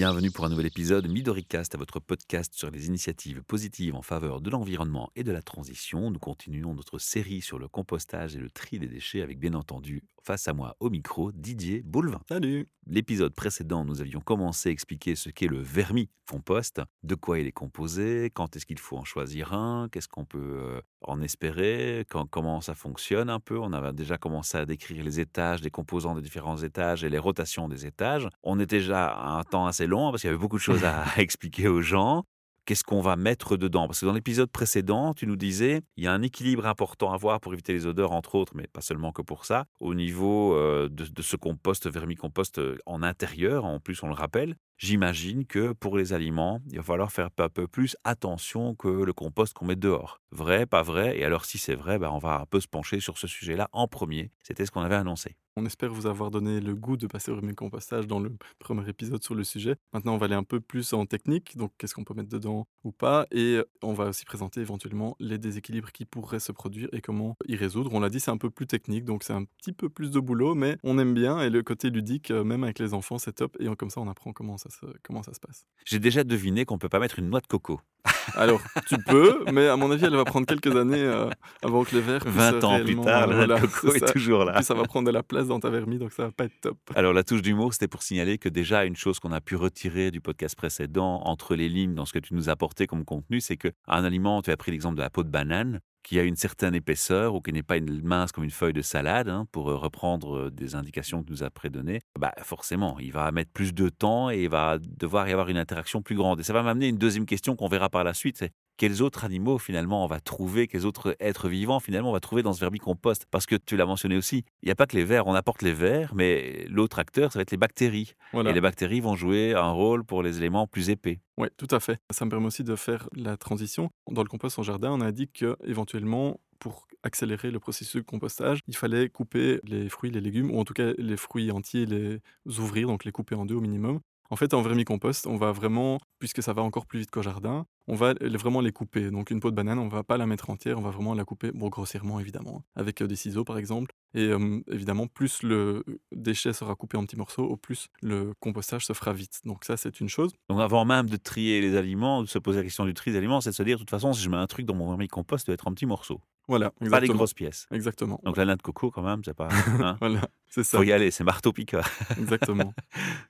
Bienvenue pour un nouvel épisode Midoricast, à votre podcast sur les initiatives positives en faveur de l'environnement et de la transition. Nous continuons notre série sur le compostage et le tri des déchets avec bien entendu face à moi au micro Didier Boulevin. Salut L'épisode précédent, nous avions commencé à expliquer ce qu'est le vermi-compost, de quoi il est composé, quand est-ce qu'il faut en choisir un, qu'est-ce qu'on peut euh, en espérer, comment ça fonctionne un peu. On avait déjà commencé à décrire les étages, les composants des différents étages et les rotations des étages. On était déjà un temps assez long parce qu'il y avait beaucoup de choses à expliquer aux gens qu'est-ce qu'on va mettre dedans? Parce que dans l'épisode précédent, tu nous disais, il y a un équilibre important à voir pour éviter les odeurs, entre autres, mais pas seulement que pour ça, au niveau euh, de, de, ce compost, vermicompost en intérieur, en plus on le rappelle. J'imagine que pour les aliments, il va falloir faire un peu plus attention que le compost qu'on met dehors. Vrai, pas vrai? Et alors si c'est vrai, ben, on va un peu se pencher sur ce sujet-là en premier. C'était ce qu'on avait annoncé. On espère vous avoir donné le goût de passer au compostage dans le premier épisode sur le sujet. Maintenant, on va aller un peu plus en technique, donc qu'est-ce qu'on peut mettre dedans ou pas, et on va aussi présenter éventuellement les déséquilibres qui pourraient se produire et comment y résoudre. On l'a dit, c'est un peu plus technique, donc c'est un petit peu plus de boulot, mais on aime bien, et le côté ludique, même avec les enfants, c'est top, et comme ça, on apprend comment ça se, comment ça se passe? J'ai déjà deviné qu'on peut pas mettre une noix de coco. Alors, tu peux, mais à mon avis, elle va prendre quelques années euh, avant que le verre. 20 ans plus tard, la noix de coco est, toujours là. Puis ça va prendre de la place dans ta vermie, donc ça va pas être top. Alors, la touche d'humour, c'était pour signaler que déjà, une chose qu'on a pu retirer du podcast précédent, entre les lignes, dans ce que tu nous as apporté comme contenu, c'est qu'un aliment, tu as pris l'exemple de la peau de banane, qui a une certaine épaisseur ou qui n'est pas une mince comme une feuille de salade, hein, pour euh, reprendre euh, des indications que nous a prédonnées, bah forcément, il va mettre plus de temps et il va devoir y avoir une interaction plus grande. Et ça va m'amener une deuxième question qu'on verra par la suite, quels autres animaux finalement on va trouver, quels autres êtres vivants finalement on va trouver dans ce vermicompost Parce que tu l'as mentionné aussi, il n'y a pas que les vers, on apporte les vers, mais l'autre acteur, ça va être les bactéries. Et les bactéries vont jouer un rôle pour les éléments plus épais. Oui, tout à fait. Ça me permet aussi de faire la transition. Dans le compost en jardin, on a dit qu'éventuellement, pour accélérer le processus de compostage, il fallait couper les fruits, les légumes, ou en tout cas les fruits entiers, les ouvrir, donc les couper en deux au minimum. En fait, en vermicompost, on va vraiment, puisque ça va encore plus vite qu'au jardin, on va vraiment les couper. Donc une peau de banane, on va pas la mettre entière, on va vraiment la couper, grossièrement évidemment, avec euh, des ciseaux par exemple. Et évidemment, plus le déchet sera coupé en petits morceaux, au plus le compostage se fera vite. Donc ça, c'est une chose. Donc avant même de trier les aliments, de se poser la question du tri des aliments, c'est de se dire, de toute façon, si je mets un truc dans mon vermicompost, ça doit être en petits morceaux. Voilà, exactement. Pas les grosses pièces. Exactement. Donc la natte de coco, quand même, c'est pas. Hein voilà. C'est ça. Faut y aller, c'est marteau piqueur. Exactement.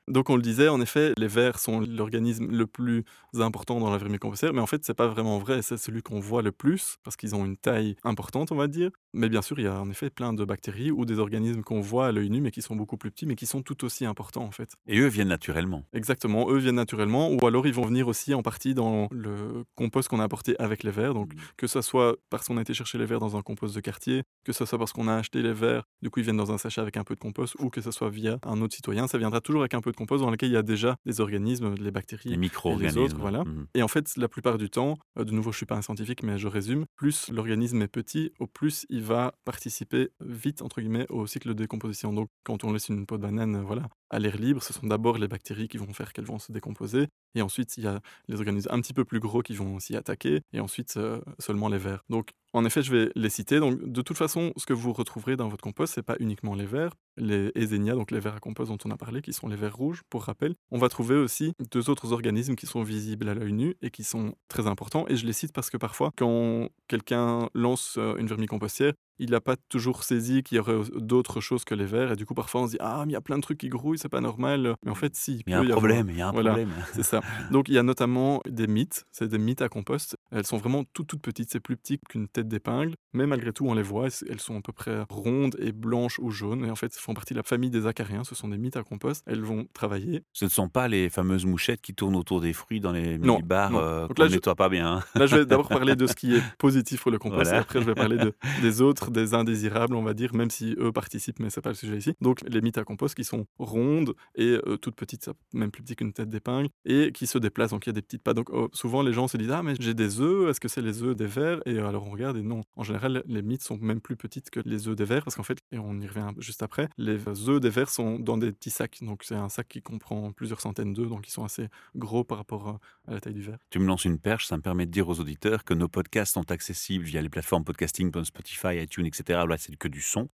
Donc on le disait, en effet, les vers sont l'organisme le plus important dans la vermicomposteur, mais en fait c'est pas vraiment vrai. C'est celui qu'on voit le plus parce qu'ils ont une taille importante, on va dire. Mais bien sûr, il y a en effet plein de bactéries ou des organismes qu'on voit à l'œil nu, mais qui sont beaucoup plus petits, mais qui sont tout aussi importants en fait. Et eux viennent naturellement. Exactement, eux viennent naturellement, ou alors ils vont venir aussi en partie dans le compost qu'on a apporté avec les vers. Donc mmh. que ce soit parce qu'on a été chercher les dans un compost de quartier, que ce soit parce qu'on a acheté les vers, du coup ils viennent dans un sachet avec un peu de compost ou que ce soit via un autre citoyen, ça viendra toujours avec un peu de compost dans lequel il y a déjà des organismes, les bactéries, les micro-organismes. autres. Voilà. Mmh. Et en fait, la plupart du temps, euh, de nouveau, je suis pas un scientifique, mais je résume, plus l'organisme est petit, au plus il va participer vite, entre guillemets, au cycle de décomposition. Donc, quand on laisse une peau de banane voilà, à l'air libre, ce sont d'abord les bactéries qui vont faire qu'elles vont se décomposer. Et ensuite, il y a les organismes un petit peu plus gros qui vont s'y attaquer. Et ensuite, euh, seulement les vers. Donc, en effet, je vais les citer. Donc, de toute façon, ce que vous retrouverez dans votre compost, c'est pas uniquement les vers, les Esénia, donc les vers à compost dont on a parlé, qui sont les vers rouges, pour rappel. On va trouver aussi deux autres organismes qui sont visibles à l'œil nu et qui sont très importants. Et je les cite parce que parfois, quand quelqu'un lance euh, une vermicompostière, il n'a pas toujours saisi qu'il y aurait d'autres choses que les vers. Et du coup, parfois, on se dit Ah, mais il y a plein de trucs qui grouillent, c'est pas normal. Mais en fait, si. Il y a un problème, il y a un problème. C'est ça. Donc, il y a notamment des mythes. C'est des mythes à compost. Elles sont vraiment toutes, toutes petites. C'est plus petit qu'une tête d'épingle. Mais malgré tout, on les voit. Elles sont à peu près rondes et blanches ou jaunes. Et en fait, font partie de la famille des acariens. Ce sont des mythes à compost. Elles vont travailler. Ce ne sont pas les fameuses mouchettes qui tournent autour des fruits dans les mini-bars euh, qu'on ne nettoie pas bien. Hein. Là, je vais d'abord parler de ce qui est positif pour le compost. Et après, je vais parler de, des autres, des indésirables, on va dire, même si eux participent, mais c'est pas le sujet ici. Donc, les mythes à compost qui sont rondes et euh, toutes petites, même plus petites qu'une tête d'épingle, et qui se déplacent. Donc, il y a des petites pattes. Donc, oh, souvent, les gens se disent Ah, mais j'ai des œufs, est-ce que c'est les œufs des vers? Et alors, on regarde, et non. En général, les mythes sont même plus petites que les œufs des vers, parce qu'en fait, et on y revient juste après, les œufs des vers sont dans des petits sacs. Donc, c'est un sac qui comprend plusieurs centaines d'œufs, donc ils sont assez gros par rapport à la taille du verre. Tu me lances une perche, ça me permet de dire aux auditeurs que nos podcasts sont accessibles via les plateformes podcasting comme Spotify, iTunes, etc. Là, c'est que du son.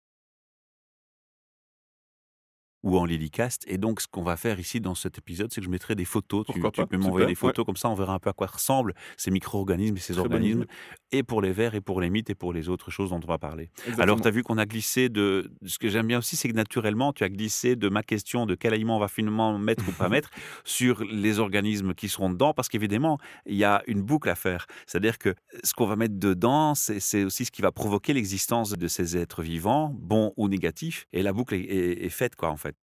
Ou en lilicast. Et donc, ce qu'on va faire ici dans cet épisode, c'est que je mettrai des photos. Tu, Pourquoi tu pas, peux m'envoyer des photos, comme ça on verra un peu à quoi ressemblent ces micro-organismes et ces Très organismes, et pour les vers, et pour les mythes, et pour les autres choses dont on va parler. Alors, tu as vu qu'on a glissé de. Ce que j'aime bien aussi, c'est que naturellement, tu as glissé de ma question de quel aliment on va finalement mettre ou pas mettre sur les organismes qui seront dedans, parce qu'évidemment, il y a une boucle à faire. C'est-à-dire que ce qu'on va mettre dedans, c'est c'est aussi ce qui va provoquer l'existence de ces êtres vivants, bons ou négatifs, et la boucle est, est- est faite, quoi, en fait.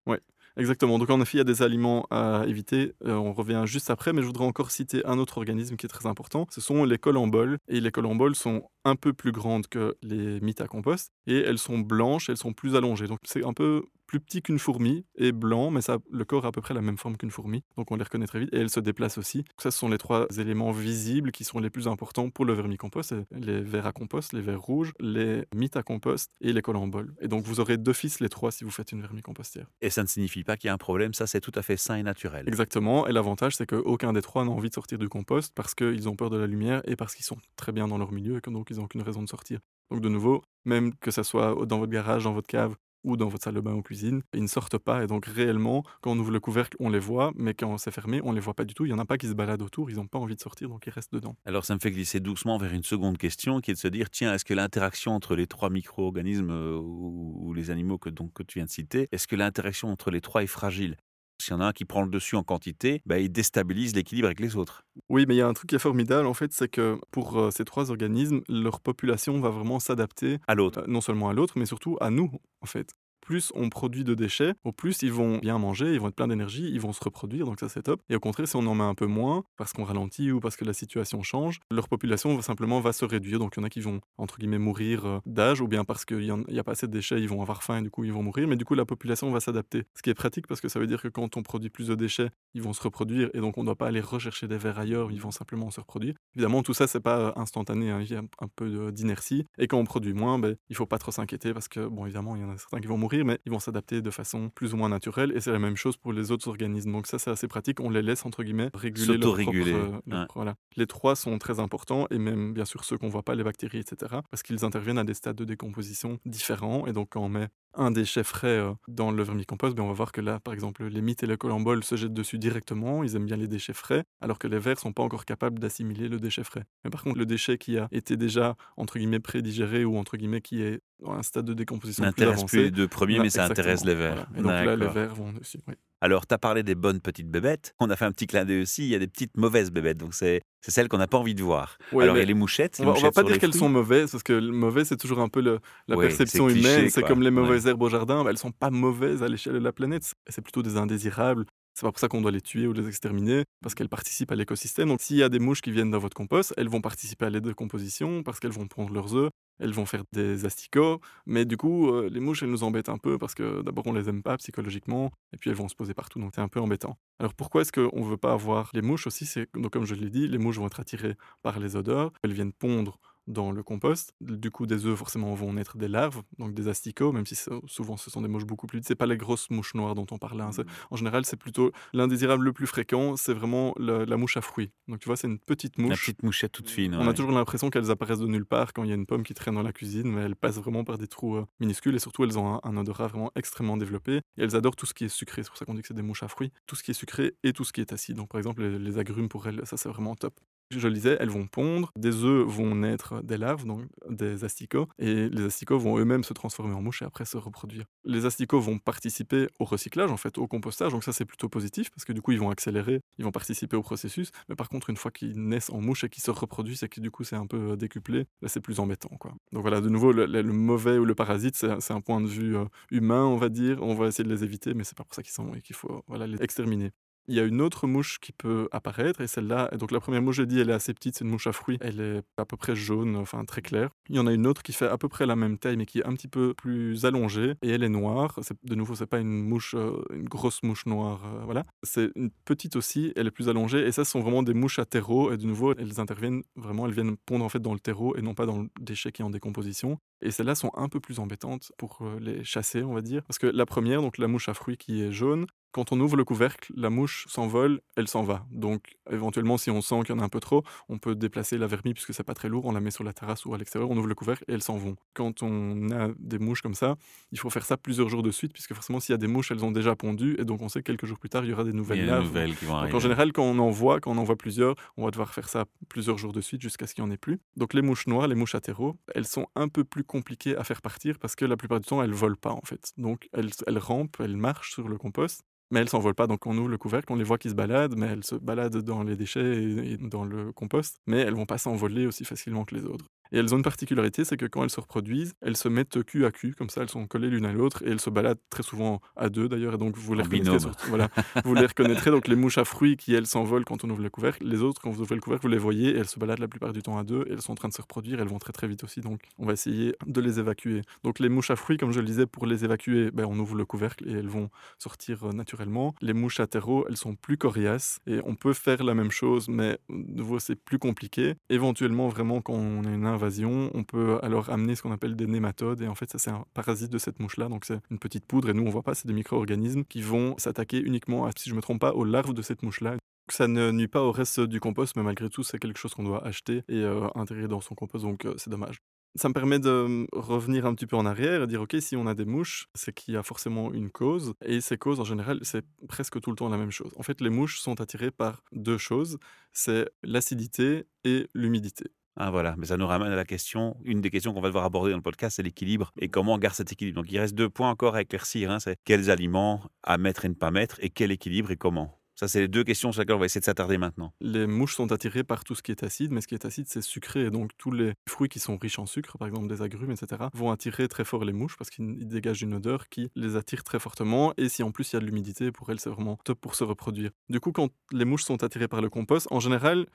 Exactement. Donc en effet, il y a des aliments à éviter. Euh, on revient juste après, mais je voudrais encore citer un autre organisme qui est très important. Ce sont les colamboles. Et les colamboles sont un peu plus grandes que les mythes à compost. Et elles sont blanches, elles sont plus allongées. Donc c'est un peu plus petit qu'une fourmi et blanc, mais ça, le corps a à peu près la même forme qu'une fourmi. Donc on les reconnaît très vite. Et elles se déplacent aussi. Donc ça, ce sont les trois éléments visibles qui sont les plus importants pour le vermicompost. Les vers à compost, les vers rouges, les mythes à compost et les colamboles. Et donc vous aurez d'office les trois si vous faites une vermicompostière. Et ça ne signifie pas qu'il y a un problème, ça c'est tout à fait sain et naturel. Exactement, et l'avantage c'est qu'aucun des trois n'a envie de sortir du compost parce qu'ils ont peur de la lumière et parce qu'ils sont très bien dans leur milieu et que donc ils n'ont aucune raison de sortir. Donc de nouveau, même que ça soit dans votre garage, dans votre cave ou dans votre salle de bain ou cuisine, ils ne sortent pas et donc réellement, quand on ouvre le couvercle, on les voit, mais quand c'est fermé, on les voit pas du tout. Il y en a pas qui se baladent autour, ils n'ont pas envie de sortir, donc ils restent dedans. Alors ça me fait glisser doucement vers une seconde question qui est de se dire, tiens, est-ce que l'interaction entre les trois micro-organismes euh, ou, les animaux que, que tu viens de citer, est-ce que l'interaction entre les trois est fragile? S'il y en a un qui prend le dessus en quantité, bah, il déstabilise l'équilibre avec les autres. Oui, mais il y a un truc qui est formidable en fait, c'est que pour euh, ces trois organismes, leur population va vraiment s'adapter À l'autre. euh, non seulement à l'autre, mais surtout à nous, en fait. Plus on produit de déchets, au plus ils vont bien manger, ils vont être pleins d'énergie, ils vont se reproduire, donc ça c'est top. Et au contraire, si on en met un peu moins, parce qu'on ralentit ou parce que la situation change, leur population va simplement va se réduire. Donc il y en a qui vont, entre guillemets, mourir euh, d'âge, ou bien parce qu'il n'y a pas assez de déchets, ils vont avoir faim et du coup ils vont mourir. Mais du coup, la population va s'adapter. Ce qui est pratique parce que ça veut dire que quand on produit plus de déchets, ils vont se reproduire et donc on ne doit pas aller rechercher des vers ailleurs, ils vont simplement se reproduire. Évidemment, tout ça, c'est pas euh, instantané, hein, il y a un peu d'inertie. Et quand on produit moins, ben, il faut pas trop s'inquiéter parce que, bon, évidemment, il y en a certains qui vont mourir, mais ils vont s'adapter de façon plus ou moins naturelle. Et c'est la même chose pour les autres organismes. Donc ça, c'est assez pratique. On les laisse, entre guillemets, réguler leur propre, S'autoréguler, euh, leur- ouais. voilà. Les trois sont très importants et même, bien sûr, ceux qu'on voit pas, les bactéries, etc. Parce qu'ils interviennent à des stades de décomposition différents. Et donc, quand on met un déchet frais euh, dans le vermicompost, ben on va voir que là, par exemple, les mythes et les colamboles se jettent dessus directement, ils aiment bien les déchets frais, alors que les vers sont pas encore capables d'assimiler le déchet frais. Mais par contre, le déchet qui a été déjà, entre guillemets, prédigéré ou, entre guillemets, qui est dans un stade de décomposition plus N'intéresse plus avancé, les deux mais ça intéresse les vers. voilà. Et donc là, les vers vont dessus. oui. Alors, tu as parlé des bonnes petites bébêtes. On a fait un petit clin d'œil aussi. Il y a des petites mauvaises bébêtes. Donc, c'est celles qu'on n'a pas envie de voir. Alors, il y a les mouchettes. On les va, on va mouchettes pas sur dire les qu'elles sont mauvaises, parce que le mauvais, c'est toujours un peu le- la perception humaine. C'est comme les Ouais. mauvaises herbes au jardin, bah, elles sont pas mauvaises à l'échelle de la planète. C'est plutôt des indésirables. C'est pas pour ça qu'on doit les tuer ou les exterminer, parce qu'elles participent à l'écosystème. Donc s'il y a des mouches qui viennent dans votre compost, elles vont participer à la décomposition, parce qu'elles vont pondre leurs œufs, elles vont faire des asticots. Mais du coup, euh, les mouches, elles nous embêtent un peu, parce que d'abord, on les aime pas psychologiquement, et puis elles vont se poser partout, donc c'est un peu embêtant. Alors pourquoi est-ce qu'on veut pas avoir les mouches aussi? Comme je l'ai dit, les mouches vont être attirées par les odeurs, elles viennent pondre dans le compost. Du coup, des œufs, forcément, vont naître des larves, donc des asticots, même si souvent ce sont des mouches beaucoup plus petites. C'est pas les grosses mouches noires dont on parle là. hein. C'est- En général, c'est plutôt l'indésirable le plus fréquent, c'est vraiment la, la mouche à fruits. Donc tu vois, c'est une petite La mouche. petite mouchette toute fine. On a toujours l'impression qu'elles apparaissent de nulle part quand il y a une pomme qui traîne dans la cuisine, mais elles passent vraiment par des trous euh, minuscules et surtout elles ont un, un odorat vraiment extrêmement développé. Et elles adorent tout ce qui est sucré, c'est pour ça qu'on dit que c'est des mouches à fruits. Tout ce qui est sucré et tout ce qui est acide. Donc par exemple, les, les agrumes pour elles, ça c'est vraiment top. Je le disais, elles vont pondre, des œufs vont naître des larves, donc des asticots, et les asticots vont eux-mêmes se transformer en mouches et après se reproduire. Les asticots vont participer au recyclage, en fait, au compostage, donc ça c'est plutôt positif, parce que du coup ils vont accélérer, ils vont participer au processus, mais par contre une fois qu'ils naissent en mouche et qu'ils se reproduisent et que du coup c'est un peu euh, décuplé, là c'est plus embêtant. Quoi. Donc voilà, de nouveau, le, mauvais ou le parasite, c'est c'est un point de vue euh, humain, on va dire, on va essayer de les éviter, mais c'est pas pour ça qu'ils sont et qu'il faut voilà, les exterminer. Il y a une autre mouche qui peut apparaître, et celle-là, donc la première mouche, j'ai dit, elle est assez petite, c'est une mouche à fruits, elle est à peu près jaune, enfin très claire. Il y en a une autre qui fait à peu près la même taille, mais qui est un petit peu plus allongée, et elle est noire. C'est- De nouveau, c'est pas une mouche, euh, une grosse mouche noire, euh, voilà. C'est une petite aussi, elle est plus allongée, et ça, ce sont vraiment des mouches à terreau, et de nouveau, elles interviennent vraiment, elles viennent pondre en fait dans le terreau, et non pas dans le déchet qui est en décomposition. Et celles-là sont un peu plus embêtantes pour les chasser, on va dire. Parce que la première, donc la mouche à fruits qui est jaune, Quand on ouvre le couvercle, la mouche s'envole, elle s'en va. Donc, éventuellement, si on sent qu'il y en a un peu trop, on peut déplacer la vermie puisque c'est pas très lourd. On la met sur la terrasse ou à l'extérieur, on ouvre le couvercle et elles s'en vont. Quand on a des mouches comme ça, il faut faire ça plusieurs jours de suite puisque forcément, s'il y a des mouches, elles ont déjà pondu et donc on sait que quelques jours plus tard, il y aura des nouvelles larves. nouvelles qui vont donc, arriver. en général, quand on en voit, quand on en voit plusieurs, on va devoir faire ça plusieurs jours de suite jusqu'à ce qu'il n'y en ait plus. Donc, les mouches noires, les mouches athéro, elles sont un peu plus compliquées à faire partir parce que la plupart du temps, elles volent pas en fait. Donc, elles, elles rampent, elles marchent sur le compost mais elles s'envolent pas. Donc on ouvre le couvercle, on les voit qui se baladent, mais elles se baladent dans les déchets et, dans le compost, mais elles vont pas s'envoler aussi facilement que les autres. Et elles ont une particularité, c'est que quand elles se reproduisent, elles se mettent cul à cul, comme ça elles sont collées l'une à l'autre, et elles se baladent très souvent à deux d'ailleurs, et donc vous les reconnaîtrez. Surtout, voilà, vous les reconnaîtrez, donc les mouches à fruits qui elles s'envolent quand on ouvre le couvercle, les autres quand vous ouvrez le couvercle, vous les voyez, et elles se baladent la plupart du temps à deux, et elles sont en train de se reproduire, elles vont très très vite aussi, donc on va essayer de les évacuer. Donc les mouches à fruits, comme je le disais, pour les évacuer, ben, on ouvre le couvercle et elles vont sortir euh, naturellement. Les mouches à terreau, elles sont plus coriaces, et on peut faire la même chose, mais de nouveau c'est plus compliqué. Éventuellement, vraiment, quand on a une on peut alors amener ce qu'on appelle des nématodes. Et en fait, ça, c'est un parasite de cette mouche-là. Donc, c'est une petite poudre. Et nous, on voit pas, c'est des micro-organismes qui vont s'attaquer uniquement, à, si je me trompe pas, aux larves de cette mouche-là. Ça ne nuit pas au reste du compost, mais malgré tout, c'est quelque chose qu'on doit acheter et euh, intégrer dans son compost. Donc, euh, c'est dommage. Ça me permet de revenir un petit peu en arrière et dire, OK, si on a des mouches, c'est qu'il y a forcément une cause. Et ces causes, en général, c'est presque tout le temps la même chose. En fait, les mouches sont attirées par deux choses, c'est l'acidité et l'humidité. Ah voilà, mais ça nous ramène à la question, une des questions qu'on va devoir aborder dans le podcast, c'est l'équilibre et comment on garde cet équilibre. Donc il reste deux points encore à éclaircir, hein, c'est quels aliments à mettre et ne pas mettre et quel équilibre et comment. Ça, c'est les deux questions sur lesquelles on va essayer de s'attarder maintenant. Les mouches sont attirées par tout ce qui est acide, mais ce qui est acide, c'est sucré. Et donc, tous les fruits qui sont riches en sucre, par exemple des agrumes, etc., vont attirer très fort les mouches parce qu'ils dégagent une odeur qui les attire très fortement. Et si en plus il y a de l'humidité, pour elles, c'est vraiment top pour se reproduire. Du coup, quand les mouches sont attirées par le compost, en général,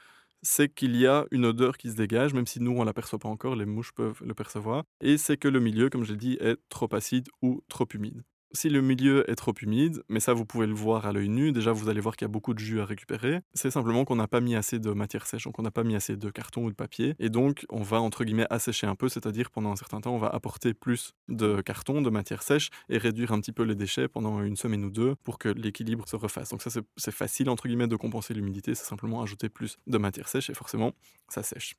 c'est qu'il y a une odeur qui se dégage, même si nous, on ne l'aperçoit pas encore, les mouches peuvent le percevoir. Et c'est que le milieu, comme je l'ai dit, est trop acide ou trop humide. Si le milieu est trop humide, mais ça vous pouvez le voir à l'œil nu, déjà vous allez voir qu'il y a beaucoup de jus à récupérer, c'est simplement qu'on n'a pas mis assez de matière sèche, donc on n'a pas mis assez de carton ou de papier, et donc on va entre guillemets assécher un peu, c'est-à-dire pendant un certain temps on va apporter plus de carton, de matière sèche, et réduire un petit peu les déchets pendant une semaine ou deux pour que l'équilibre se refasse. Donc ça c'est facile entre guillemets de compenser l'humidité, c'est simplement ajouter plus de matière sèche, et forcément ça sèche.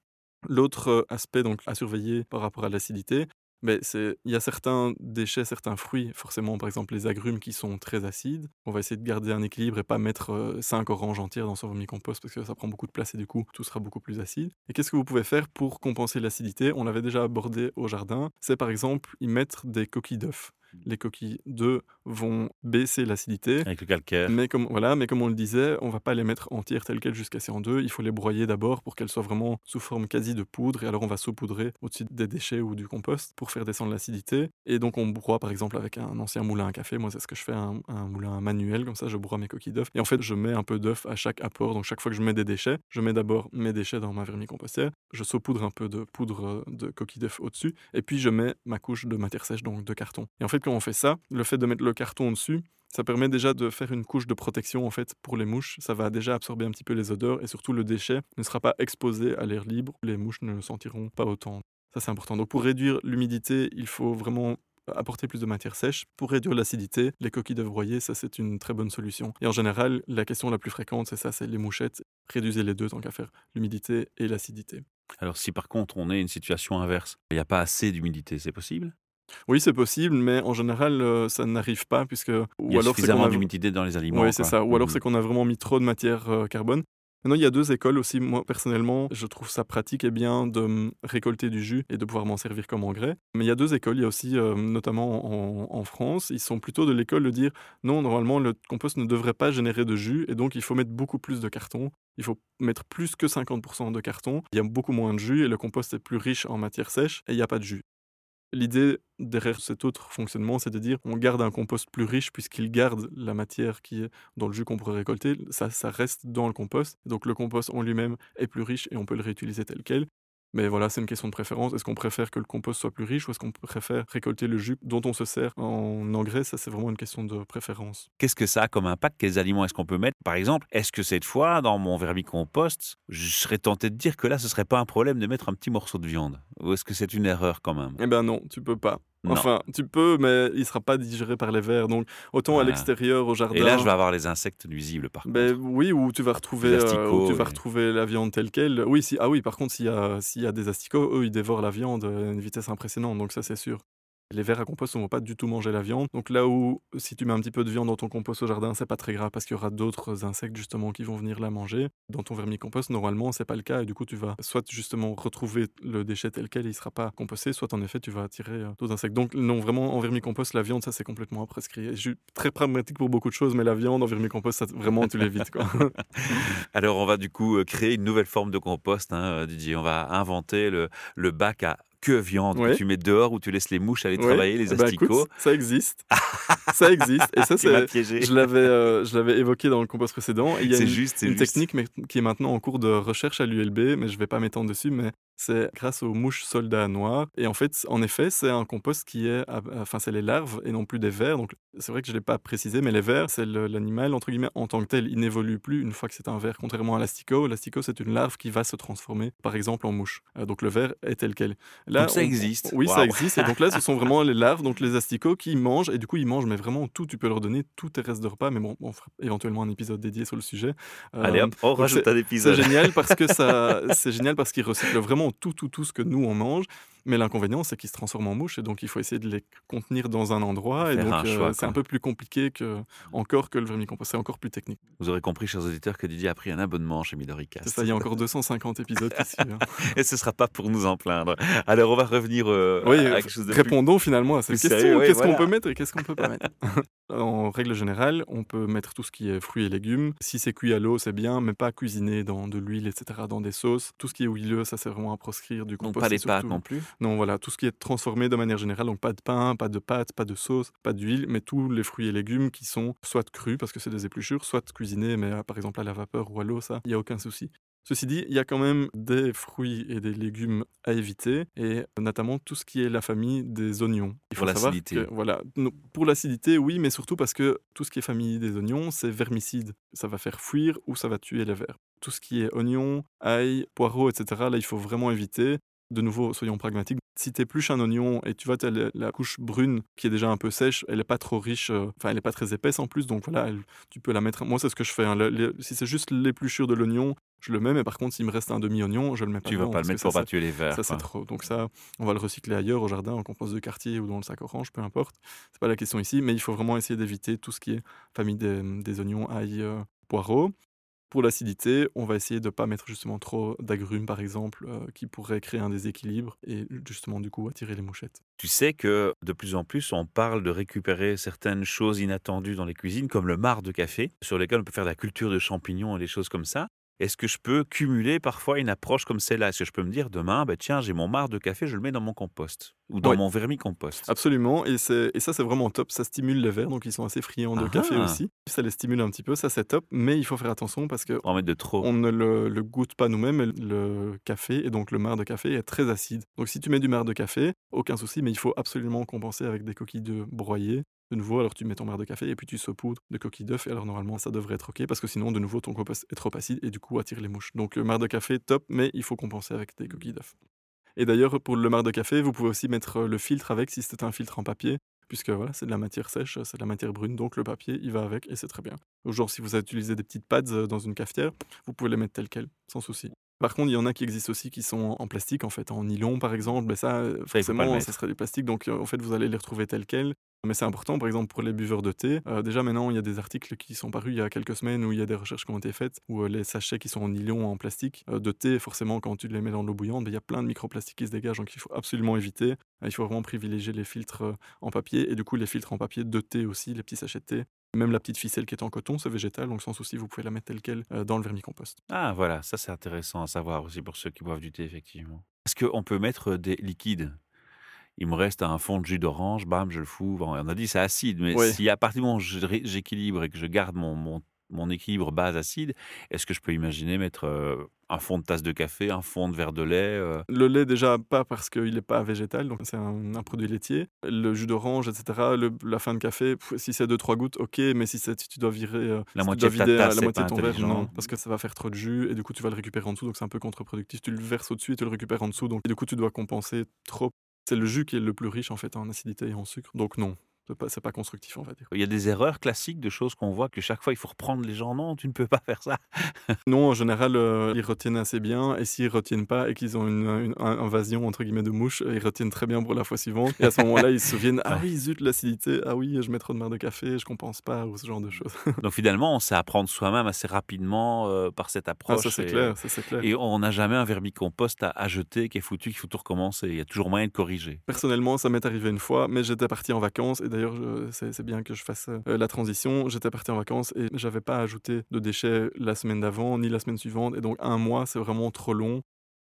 L'autre aspect donc à surveiller par rapport à l'acidité, mais il y a certains déchets, certains fruits, forcément, par exemple les agrumes qui sont très acides. On va essayer de garder un équilibre et pas mettre 5 oranges entières dans son vermicompost parce que ça prend beaucoup de place et du coup tout sera beaucoup plus acide. Et qu'est-ce que vous pouvez faire pour compenser l'acidité? On l'avait déjà abordé au jardin. C'est par exemple y mettre des coquilles d'œufs les coquilles d'œufs vont baisser l'acidité. Avec le calcaire. Mais comme, voilà, mais comme on le disait, on va pas les mettre entières telles quelles jusqu'à ces en deux. Il faut les broyer d'abord pour qu'elles soient vraiment sous forme quasi de poudre. Et alors on va saupoudrer au-dessus des déchets ou du compost pour faire descendre l'acidité. Et donc on broie par exemple avec un ancien moulin à café. Moi c'est ce que je fais, un, un moulin manuel. Comme ça je broie mes coquilles d'œufs. Et en fait je mets un peu d'œuf à chaque apport. Donc chaque fois que je mets des déchets, je mets d'abord mes déchets dans ma vermicompostière. Je saupoudre un peu de poudre de coquilles d'œuf au-dessus. Et puis je mets ma couche de matière sèche, donc de carton. Et en fait quand on fait ça, le fait de mettre le carton dessus, ça permet déjà de faire une couche de protection en fait pour les mouches. Ça va déjà absorber un petit peu les odeurs et surtout le déchet ne sera pas exposé à l'air libre. Les mouches ne le sentiront pas autant. Ça c'est important. Donc pour réduire l'humidité, il faut vraiment apporter plus de matière sèche. Pour réduire l'acidité, les coquilles d'œufs broyées, ça c'est une très bonne solution. Et en général, la question la plus fréquente, c'est ça, c'est les mouchettes. Réduisez les deux tant qu'à faire, l'humidité et l'acidité. Alors si par contre on est une situation inverse, il n'y a pas assez d'humidité, c'est possible? Oui, c'est possible, mais en général, euh, ça n'arrive pas puisque ou il y a alors suffisamment a... d'humidité dans les aliments. Oui, c'est ça. Ou alors Mmh. c'est qu'on a vraiment mis trop de matière euh, carbone. Maintenant, il y a deux écoles aussi. Moi, personnellement, je trouve ça pratique et bien de récolter du jus et de pouvoir m'en servir comme engrais. Mais il y a deux écoles. Il y a aussi, euh, notamment en, en France, ils sont plutôt de l'école de dire non, normalement, le compost ne devrait pas générer de jus et donc il faut mettre beaucoup plus de carton. Il faut mettre plus que 50% de carton. Il y a beaucoup moins de jus et le compost est plus riche en matière sèche et il n'y a pas de jus. L'idée derrière cet autre fonctionnement, c'est de dire on garde un compost plus riche puisqu'il garde la matière qui est dans le jus qu'on pourrait récolter. Ça, ça reste dans le compost. Donc le compost en lui-même est plus riche et on peut le réutiliser tel quel. Mais voilà, c'est une question de préférence. Est-ce qu'on préfère que le compost soit plus riche ou est-ce qu'on préfère récolter le jus dont on se sert en engrais? Ça, c'est vraiment une question de préférence. Qu'est-ce que ça a comme impact? Quels aliments est-ce qu'on peut mettre? Par exemple, est-ce que cette fois, dans mon vermicompost, je serais tenté de dire que là, ce serait pas un problème de mettre un petit morceau de viande? Ou est-ce que c'est une erreur quand même? Eh ben non, tu peux pas. Non. Enfin, tu peux, mais il sera pas digéré par les vers. Donc, autant à l'extérieur, au jardin. Et là, je vais avoir les insectes nuisibles, par Ben contre. oui, où tu vas retrouver, euh, où tu vas retrouver la viande telle quelle. Oui, si, ah oui, par contre, s'il y a, s'il y a des asticots, eux, ils dévorent la viande à une vitesse impressionnante, donc ça, c'est sûr. Les vers à compost ne vont pas du tout manger la viande. Donc là où, si tu mets un petit peu de viande dans ton compost au jardin, c'est pas très grave parce qu'il y aura d'autres insectes justement qui vont venir la manger. Dans ton vermicompost, normalement, c'est pas le cas et du coup, tu vas soit justement retrouver le déchet tel quel, il sera pas composté, soit en effet, tu vas attirer euh, d'autres insectes. Donc non, vraiment, en vermicompost, la viande, ça, c'est complètement à prescrire. Je suis très pragmatique pour beaucoup de choses, mais la viande en vermicompost, ça, vraiment, tu l'évites. Alors, on va du coup euh, créer une nouvelle forme de compost, hein, euh, Didier. On va inventer le, le bac à que viande Ouais. que tu mets dehors où tu laisses les mouches aller Ouais. travailler, les ben, écoute, asticots. ça existe. ça existe. Et ça, c'est. Je l'avais, euh, je l'avais évoqué dans le compost précédent. Il y a une, juste, une juste. technique mais, qui est maintenant en cours de recherche à l'ULB, mais je vais pas m'étendre dessus, mais c'est grâce aux mouches soldats noirs. Et en fait, en effet, c'est un compost qui est, enfin, c'est les larves et non plus des vers. Donc, c'est vrai que je l'ai pas précisé, mais les vers, c'est l'animal entre guillemets en tant que tel. Il n'évolue plus une fois que c'est un ver, contrairement à l'asticot. L'asticot, c'est une larve qui va se transformer, par exemple, en mouche. Euh, donc, le ver est tel quel. Là, Donc ça on- existe. Oui, ça existe. Et donc là, ce sont vraiment les larves, donc les asticots, qui mangent. Et du coup, ils mangent, mais vraiment tout. Tu peux leur donner tous tes restes de repas. Mais bon, on fera éventuellement un épisode dédié sur le sujet. Allez Euh, hop, on donc rajoute un C'est épisode. génial parce que ça, c'est génial parce qu'ils recyclent vraiment tout, tout, tout ce que nous on mange. Mais l'inconvénient, c'est qu'ils se transforment en mouches et donc il faut essayer de les contenir dans un endroit. Et donc euh, c'est un peu plus compliqué que encore que le vermicompost. C'est encore plus technique. Vous aurez compris, chers auditeurs, que Didier a pris un abonnement chez Midoricast. C'est ça. Il y a encore 250 épisodes suivent. hein. Et ce sera pas pour nous en plaindre. Alors, on va revenir euh, Oui, à quelque chose de plus... répondons finalement à cette question. oui, qu'est-ce voilà. qu'on peut mettre et qu'est-ce qu'on peut pas mettre? En règle générale, on peut mettre tout ce qui est fruits et légumes. Si c'est cuit à l'eau, c'est bien, mais pas cuisiné dans de l'huile, etc., dans des sauces. Tout ce qui est huileux, ça c'est vraiment à proscrire du Donc, compost. pas et les pâtes non plus. Non, voilà, tout ce qui est transformé de manière générale, donc pas de pain, pas de pâtes, pas de sauce, pas d'huile, mais tous les fruits et légumes qui sont soit crus parce que c'est des épluchures, soit cuisinés, mais euh, par exemple à la vapeur ou à l'eau, ça, il n'y a aucun souci. Ceci dit, il y a quand même des fruits et des légumes à éviter, et notamment tout ce qui est la famille des oignons. Il Pour savoir l'acidité. Voilà, pour l'acidité, oui, mais surtout parce que tout ce qui est famille des oignons, c'est vermicide. Ça va faire fuir ou ça va tuer les vers. Tout ce qui est oignons, ail, poireaux, etc., là, il faut vraiment éviter de nouveau, soyons pragmatiques. Si tu épluches un oignon et tu vois, la, couche brune qui est déjà un peu sèche, elle n'est pas trop riche, euh, enfin, elle n'est pas très épaisse en plus, donc voilà, elle- tu peux la mettre. Moi, c'est ce que je fais. hein. Le- le- si c'est juste l'épluchure de l'oignon, je le mets, mais par contre, s'il me reste un demi-oignon, je le mets pas Tu vas pas le mettre pour tuer les vers. ça, c'est trop. Donc ça, on va le recycler ailleurs, au jardin, en compost de quartier ou dans le sac orange, peu importe. C'est pas la question ici, mais il faut vraiment essayer d'éviter tout ce qui est famille des, des oignons, ail, euh, poireaux. Pour l'acidité, on va essayer de ne pas mettre justement trop d'agrumes, par exemple, euh, qui pourraient créer un déséquilibre et justement, du coup, attirer les mouchettes. Tu sais que de plus en plus, on parle de récupérer certaines choses inattendues dans les cuisines, comme le marc de café, sur lesquels on peut faire de la culture de champignons et des choses comme ça. Est-ce que je peux cumuler parfois une approche comme celle-là? Est-ce que je peux me dire demain, bah, tiens, j'ai mon marc de café, je le mets dans mon compost ou dans Oui. mon vermicompost Absolument, et, ça, c'est vraiment top. Ça stimule les vers, donc ils sont assez friands de Ah café ah. aussi. Ça les stimule un petit peu, ça, c'est top, mais il faut faire attention parce que En mettre de trop. On ne le, le goûte pas nous-mêmes, le café, et donc le marc de café, est très acide. Donc si tu mets du marc de café, aucun souci, mais il faut absolument compenser avec des coquilles de broyées. De nouveau, alors tu mets ton marc de café et puis tu saupoudres de coquilles d'œufs, et alors normalement ça devrait être ok, parce que sinon, de nouveau, ton compost est trop acide et du coup attire les mouches. Donc le marc de café, top, mais il faut compenser avec des coquilles d'œufs. Et d'ailleurs, pour le marc de café, vous pouvez aussi mettre euh, le filtre avec si c'est un filtre en papier, puisque voilà, c'est de la matière sèche, c'est de la matière brune, donc le papier, il va avec et c'est très bien. Genre, si vous utilisez des petites pads euh, dans une cafetière, vous pouvez les mettre telles quelles, sans souci. Par contre, il y en a qui existent aussi qui sont en plastique, en fait, en nylon par exemple, mais ça, euh, Ça, forcément, ça serait du plastique, donc en fait, vous allez les retrouver telles quelles. Mais c'est important, par exemple, pour les buveurs de thé. Euh, déjà, maintenant, il y a des articles qui sont parus il y a quelques semaines où il y a des recherches qui ont été faites, où euh, les sachets qui sont en nylon, en plastique, euh, de thé, forcément, quand tu les mets dans l'eau bouillante, ben, il y a plein de microplastiques qui se dégagent, donc il faut absolument éviter. Il faut vraiment privilégier les filtres en papier, et du coup, les filtres en papier de thé aussi, les petits sachets de thé. Même la petite ficelle qui est en coton, c'est végétal, donc sans souci, vous pouvez la mettre telle quelle euh, dans le vermicompost. Ah voilà, ça c'est intéressant à savoir aussi pour ceux qui boivent du thé, effectivement. Est-ce qu'on peut mettre des liquides? Il me reste un fond de jus d'orange, bam, je le fous. Bon, on a dit c'est acide, mais Ouais. si à partir du moment où j'équilibre et que je garde mon, mon, mon équilibre base acide, est-ce que je peux imaginer mettre euh, un fond de tasse de café, un fond de verre de lait euh, Le lait, déjà, pas parce qu'il n'est pas végétal, donc c'est un, un produit laitier. Le jus d'orange, etc. le- la fin de café, pff, si c'est 2-3 gouttes, ok, mais si, tu dois virer La si moitié de ta tasse, la moitié de ton verre, non, parce que ça va faire trop de jus et du coup tu vas le récupérer en dessous, donc c'est un peu contre-productif. Tu le verses au-dessus et tu le récupères en dessous, donc et du coup tu dois compenser trop. C'est le jus qui est le plus riche en fait en acidité et en sucre. Donc non, c'est pas, pas constructif, on va dire. Il y a des erreurs classiques de choses qu'on voit que chaque fois il faut reprendre les gens. Non, tu ne peux pas faire ça. Non, en général, euh, ils retiennent assez bien. Et s'ils retiennent pas et qu'ils ont une, une- un- invasion entre guillemets de mouches, ils retiennent très bien pour la fois suivante. Et à ce moment-là, ils se souviennent Ah oui, zut, l'acidité. Ah oui, je mets trop de marc de café, je compense pas, ou ce genre de choses. Donc finalement, on sait apprendre soi-même assez rapidement euh, par cette Ah, approche. ça c'est et- clair, ça c'est clair. Et on n'a jamais un vermicompost à, à jeter qui est foutu, qu'il faut tout recommencer. Il y a toujours moyen de corriger. Personnellement, ça m'est arrivé une fois, mais j'étais parti en vacances et d'ailleurs, c'est bien que je fasse euh, la transition. J'étais parti en vacances et j'avais pas ajouté de déchets la semaine d'avant ni la semaine suivante, et donc un mois, c'est vraiment trop long.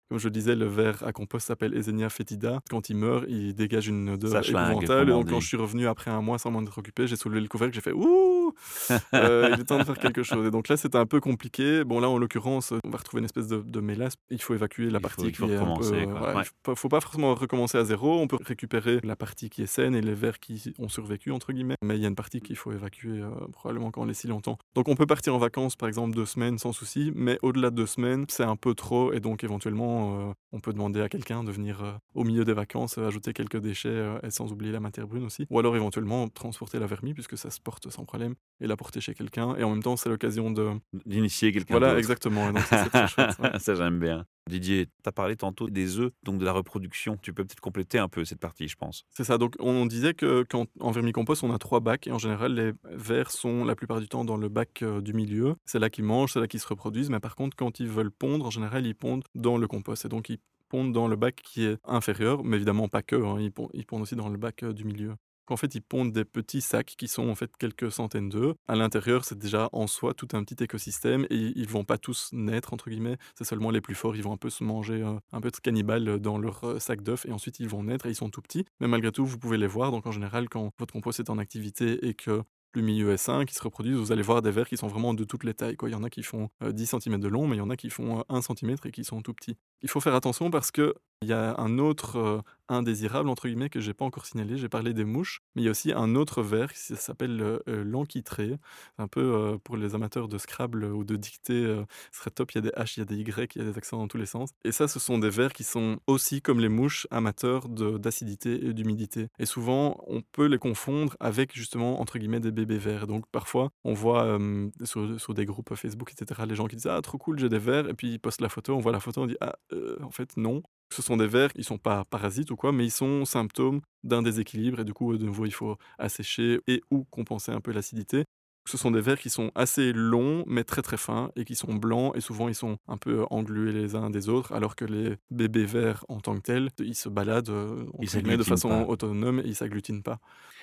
Comme je disais, le verre à compost s'appelle Ezenia fetida. Quand il meurt, il dégage une odeur épouvantable. Et donc, quand je suis revenu après un mois sans m'en être occupé, j'ai soulevé le couvercle, j'ai fait Ouh Euh, Il est temps de faire quelque chose. Et donc là, c'était un peu compliqué. Bon, là, en l'occurrence, on va retrouver une espèce de, de mélasse. Il faut évacuer la Il faut- partie faut qui est un peu. recommencer, quoi. voilà, Ouais. Il faut pas, faut pas forcément recommencer à zéro. On peut récupérer la partie qui est saine et les verres qui ont survécu, entre guillemets. Mais il y a une partie qu'il faut évacuer euh, probablement quand on les si longtemps. Donc on peut partir en vacances, par exemple, deux semaines sans souci. Mais au-delà de deux semaines, c'est un peu trop. Et donc éventuellement, euh, on peut demander à quelqu'un de venir au milieu des vacances ajouter quelques déchets et sans oublier la matière brune aussi. Ou alors éventuellement transporter la vermie puisque ça se porte sans problème et la porter chez quelqu'un. Et en même temps, c'est l'occasion de. D'initier quelqu'un Voilà, exactement. Et donc ça, ouais. ça, j'aime bien. Didier, tu as parlé tantôt des œufs, donc de la reproduction. Tu peux peut-être compléter un peu cette partie, je pense. C'est ça. Donc, on disait que quand en vermicompost, on a trois bacs et en général, les vers sont la plupart du temps dans le bac euh, du milieu. C'est là qu'ils mangent, c'est là qu'ils se reproduisent. Mais par contre, quand ils veulent pondre, en général, ils pondent dans le compost. Et donc, ils pondent dans le bac qui est inférieur, mais évidemment pas que. hein, ils, pondent, ils pondent aussi dans le bac euh, du milieu. En fait, ils pondent des petits sacs qui sont en fait quelques centaines d'œufs. À l'intérieur, c'est déjà en soi tout un petit écosystème et ils vont pas tous naître entre guillemets. C'est seulement les plus forts. Ils vont un peu se manger euh, un peu de cannibale dans leur euh, sac d'œufs et ensuite ils vont naître et ils sont tout petits. Mais malgré tout, vous pouvez les voir. Donc en général, quand votre compost est en activité et que le milieu est sain, qui se reproduisent, vous allez voir des vers qui sont vraiment de toutes les tailles. Il y en a qui font euh, 10 cm de long, mais il y en a qui font euh, 1 cm et qui sont tout petits. Il faut faire attention parce que il y a un autre euh, indésirable, entre guillemets, que j'ai pas encore signalé. J'ai parlé des mouches, mais il y a aussi un autre vers qui s'appelle euh, euh, l'enquitré. Un peu euh, pour les amateurs de Scrabble ou de dictée, ce serait top. Il y a des H, il y a des Y, il y a des accents dans tous les sens. Et ça, ce sont des vers qui sont aussi, comme les mouches, amateurs d'acidité et d'humidité. Et souvent, on peut les confondre avec justement, entre guillemets, des bébés vers. Donc parfois, on voit sur, des groupes Facebook, etc., les gens qui disent Ah, trop cool, j'ai des vers. Et puis ils postent la photo, on voit la photo, on dit Ah, en fait, non. Ce sont des vers, ils sont pas parasites ou quoi, mais ils sont symptômes d'un déséquilibre et du coup, de nouveau, il faut assécher et ou compenser un peu l'acidité. Ce sont des vers qui sont assez longs, mais très très fins, et qui sont blancs, et souvent ils sont un peu englués les uns des autres, alors que les bébés vers en tant que tels, ils se baladent euh, Ils de façon pas. autonome et ils s'agglutinent pas.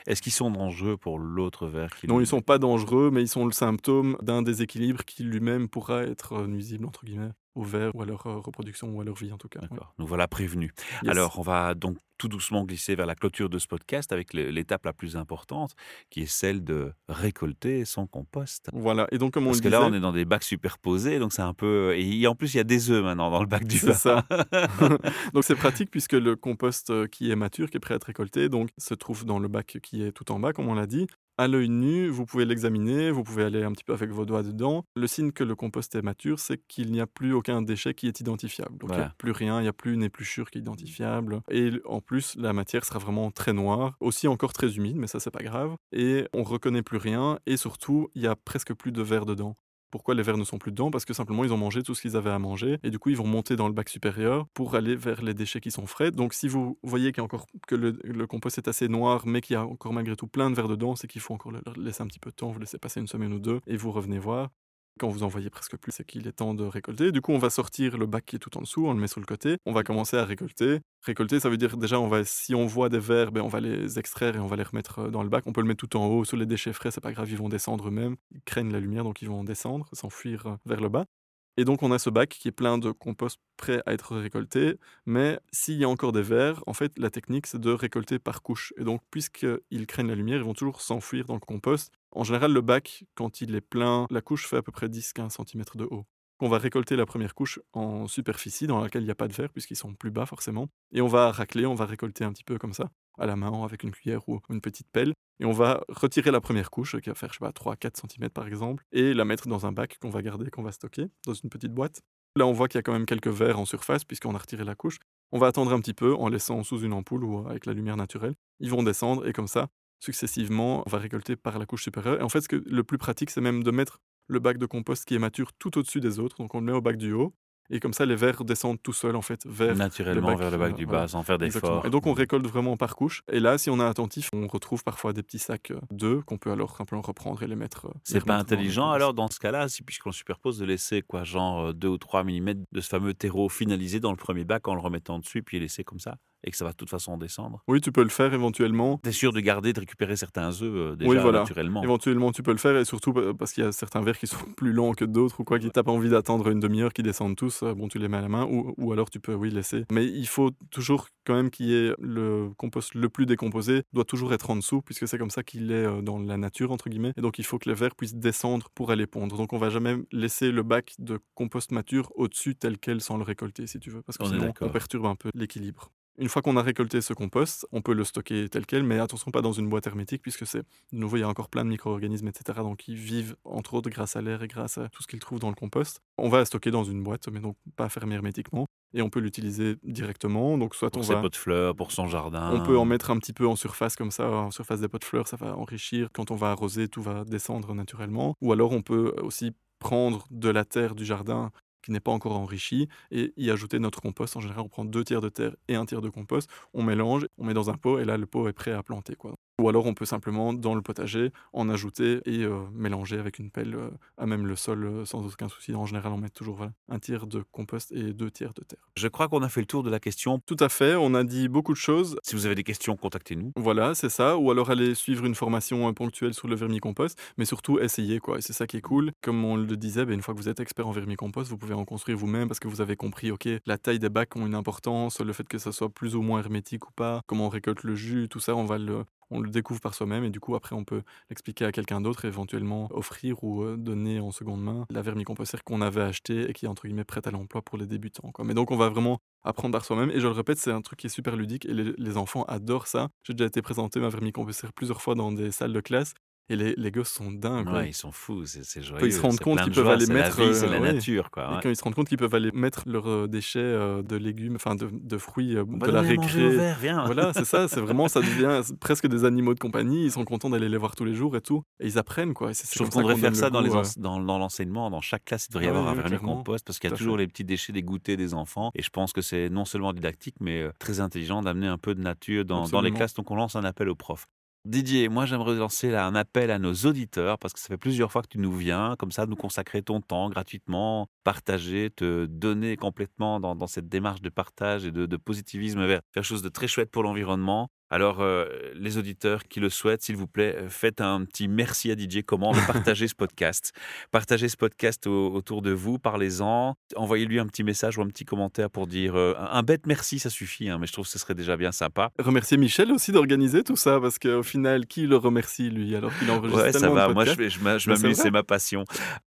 Est-ce qu'ils sont dangereux pour l'autre qui Non, ils sont pas dangereux, mais ils sont le symptôme d'un déséquilibre qui lui-même pourra être euh, nuisible, entre guillemets, aux vers ou à leur euh, reproduction ou à leur vie en tout cas. D'accord, nous voilà prévenus. Yes. Alors, on va donc tout doucement glisser vers la clôture de ce podcast avec l'étape la plus importante, qui est celle de récolter son compost. Voilà, et donc comme on Parce le que disait, là, on est dans des bacs superposés, donc c'est un peu. Et en plus, il y a des œufs maintenant dans le bac du C'est ça. donc c'est pratique puisque le compost euh, qui est mature, qui est prêt à être récolté, donc se trouve dans le bac qui est tout en bas, comme on l'a dit. À l'œil nu, vous pouvez l'examiner, vous pouvez aller un petit peu avec vos doigts dedans. Le signe que le compost est mature, c'est qu'il n'y a plus aucun déchet qui est identifiable. Donc il n'y a plus rien, il n'y a plus une épluchure qui est identifiable. Et en plus, la matière sera vraiment très noire, aussi encore très humide, mais ça c'est pas grave. Et on reconnaît plus rien, et surtout, il y a presque plus de verre dedans. Pourquoi les vers ne sont plus dedans Parce que simplement ils ont mangé tout ce qu'ils avaient à manger et du coup ils vont monter dans le bac supérieur pour aller vers les déchets qui sont frais. Donc si vous voyez encore que le, le compost est assez noir mais qu'il y a encore malgré tout plein de vers dedans, c'est qu'il faut encore leur laisser un petit peu de temps, vous laissez passer une semaine ou deux et vous revenez voir. Quand vous en voyez presque plus, c'est qu'il est temps de récolter. Du coup, on va sortir le bac qui est tout en dessous, on le met sur le côté. On va commencer à récolter. Récolter, ça veut dire déjà, on va, si on voit des vers, ben, on va les extraire et on va les remettre euh, dans le bac. On peut le mettre tout en haut, sur les déchets frais, c'est pas grave, ils vont descendre eux-mêmes. Ils craignent la lumière, donc ils vont descendre, s'enfuir euh, vers le bas. Et donc, on a ce bac qui est plein de compost prêt à être récolté. Mais s'il y a encore des vers, en fait, la technique, c'est de récolter par couche. Et donc, puisqu'ils craignent la lumière, ils vont toujours s'enfuir dans le compost. En général, le bac, quand il est plein, la couche fait à peu près 10-15 cm de haut. On va récolter la première couche en superficie dans laquelle il n'y a pas de verre puisqu'ils sont plus bas forcément. Et on va racler, on va récolter un petit peu comme ça, à la main, avec une cuillère ou une petite pelle. Et on va retirer la première couche, qui va faire, je sais pas, 3-4 cm par exemple, et la mettre dans un bac qu'on va garder, qu'on va stocker dans une petite boîte. Là, on voit qu'il y a quand même quelques verres en surface puisqu'on a retiré la couche. On va attendre un petit peu en laissant sous une ampoule ou avec la lumière naturelle. Ils vont descendre et comme ça, successivement, on va récolter par la couche supérieure. Et en fait, ce que le plus pratique, c'est même de mettre le bac de compost qui est mature tout au-dessus des autres. Donc on le met au bac du haut. Et comme ça, les vers descendent tout seuls, en fait, vers Naturellement le bac, vers le bac euh, du bas, sans faire d'efforts. Et donc on récolte vraiment par couche. Et là, si on est attentif, on retrouve parfois des petits sacs euh, d'œufs qu'on peut alors simplement reprendre et les mettre. euh, C'est pas intelligent alors dans ce cas-là, si puisqu'on superpose de laisser quoi, genre 2 ou 3 mm de ce fameux terreau finalisé dans le premier bac en le remettant dessus, puis laisser comme ça, et que ça va de toute façon descendre. Oui, tu peux le faire éventuellement. T'es sûr de garder, de récupérer certains œufs euh, déjà Oui, voilà. naturellement. Éventuellement, tu peux le faire et surtout euh, parce qu'il y a certains vers qui sont plus longs que d'autres ou quoi, qui t'as pas envie d'attendre une demi-heure, qui descendent tous. euh, Bon, tu les mets à la main ou, ou alors tu peux, oui, laisser. Mais il faut toujours quand même qu'il y ait le compost le plus décomposé, doit toujours être en dessous puisque c'est comme ça qu'il est euh, dans la nature entre guillemets. Et donc il faut que les vers puissent descendre pour aller pondre. Donc on va jamais laisser le bac de compost mature au-dessus tel quel sans le récolter si tu veux, parce que On sinon on perturbe un peu l'équilibre. Une fois qu'on a récolté ce compost, on peut le stocker tel quel, mais attention pas dans une boîte hermétique, puisque c'est, de nouveau, il y a encore plein de micro-organismes, etc., donc qui vivent, entre autres, grâce à l'air et grâce à tout ce qu'ils trouvent dans le compost. On va la stocker dans une boîte, mais donc pas fermée hermétiquement, et on peut l'utiliser directement. Donc soit Pour on ses va... pots de fleurs, pour son jardin. On peut en mettre un petit peu en surface comme ça, en surface des pots de fleurs, ça va enrichir. Quand on va arroser, tout va descendre naturellement. Ou alors on peut aussi prendre de la terre du jardin n'est pas encore enrichie et y ajouter notre compost. En général, on prend deux tiers de terre et un tiers de compost, on mélange, on met dans un pot et là, le pot est prêt à planter. Quoi. Ou alors, on peut simplement, dans le potager, en ajouter et euh, mélanger avec une pelle euh, à même le sol euh, sans aucun souci. En général, on met toujours voilà, un tiers de compost et deux tiers de terre. Je crois qu'on a fait le tour de la question. Tout à fait, on a dit beaucoup de choses. Si vous avez des questions, contactez-nous. Voilà, c'est ça. Ou alors aller suivre une formation ponctuelle sur le vermicompost, mais surtout essayer quoi. Et c'est ça qui est cool. Comme on le disait, ben, une fois que vous êtes expert en vermicompost, vous pouvez en construire vous-même parce que vous avez compris, ok, la taille des bacs ont une importance, le fait que ça soit plus ou moins hermétique ou pas, comment on récolte le jus, tout ça, on va le on le découvre par soi-même et du coup après on peut l'expliquer à quelqu'un d'autre et éventuellement offrir ou euh, donner en seconde main la vermicompostière qu'on avait achetée et qui est entre guillemets prête à l'emploi pour les débutants. Quoi. Mais donc on va vraiment apprendre par soi-même et je le répète c'est un truc qui est super ludique et les, les enfants adorent ça. J'ai déjà été présenter ma vermicompostière plusieurs fois dans des salles de classe et les, les gosses sont dingues. Ouais, ils sont fous, c'est c'est joyeux. Quand ils se rendent c'est compte qu'ils peuvent joie, aller c'est mettre, la vie, c'est euh, la ouais. nature. Quoi, Et quand ils se rendent compte qu'ils peuvent aller mettre leurs euh, déchets euh, de légumes, enfin de, de fruits, euh, de la récré. viens. Voilà, c'est ça, c'est vraiment, ça devient presque des animaux de compagnie. Ils sont contents d'aller les voir tous les jours et tout. Et ils apprennent, quoi. C'est- Je c'est trouve qu'on devrait faire ça dans euh, ense- dans, dans l'enseignement. Dans chaque classe, il devrait y Ah avoir un clairement. vermicompost parce qu'il y a toujours les petits déchets des goûters des enfants. Et je pense que c'est non seulement didactique, mais euh, très intelligent d'amener un peu de nature dans, les classes. Donc on lance un appel aux profs. Didier, moi j'aimerais lancer là un appel à nos auditeurs parce que ça fait plusieurs fois que tu nous viens, comme ça, nous consacrer ton temps gratuitement, partager, te donner complètement dans, cette démarche de partage et de, de positivisme vers quelque chose de très chouette pour l'environnement. Alors, euh, les auditeurs qui le souhaitent, s'il vous plaît, euh, faites un petit merci à Didier Comment de partager ce podcast. Partagez ce podcast au- autour de vous, parlez-en, envoyez-lui un petit message ou un petit commentaire pour dire euh, un bête merci, ça suffit, hein, mais je trouve que ce serait déjà bien sympa. Remercier Michel aussi d'organiser tout ça, parce qu'au final, qui le remercie, lui, alors qu'il enregistre Ouais, ça va. Moi, je, je c'est m'amuse, c'est ma passion.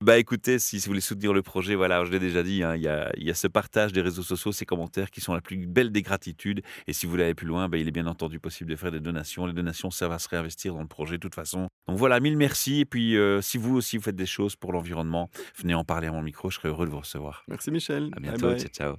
Bah écoutez, si, si vous voulez soutenir le projet, voilà, je l'ai déjà dit, hein, il y, a, il y a ce partage des réseaux sociaux, ces commentaires qui sont la plus belle des gratitudes. Et si vous voulez aller plus loin, bah, il est bien entendu possible de faire des donations. Les donations, ça va se réinvestir dans le projet de toute façon. Donc voilà, mille merci. Et puis, euh, si vous aussi vous faites des choses pour l'environnement, venez en parler à mon micro, je serai heureux de vous recevoir. Merci Michel. À Bye bientôt, bye. ciao ciao.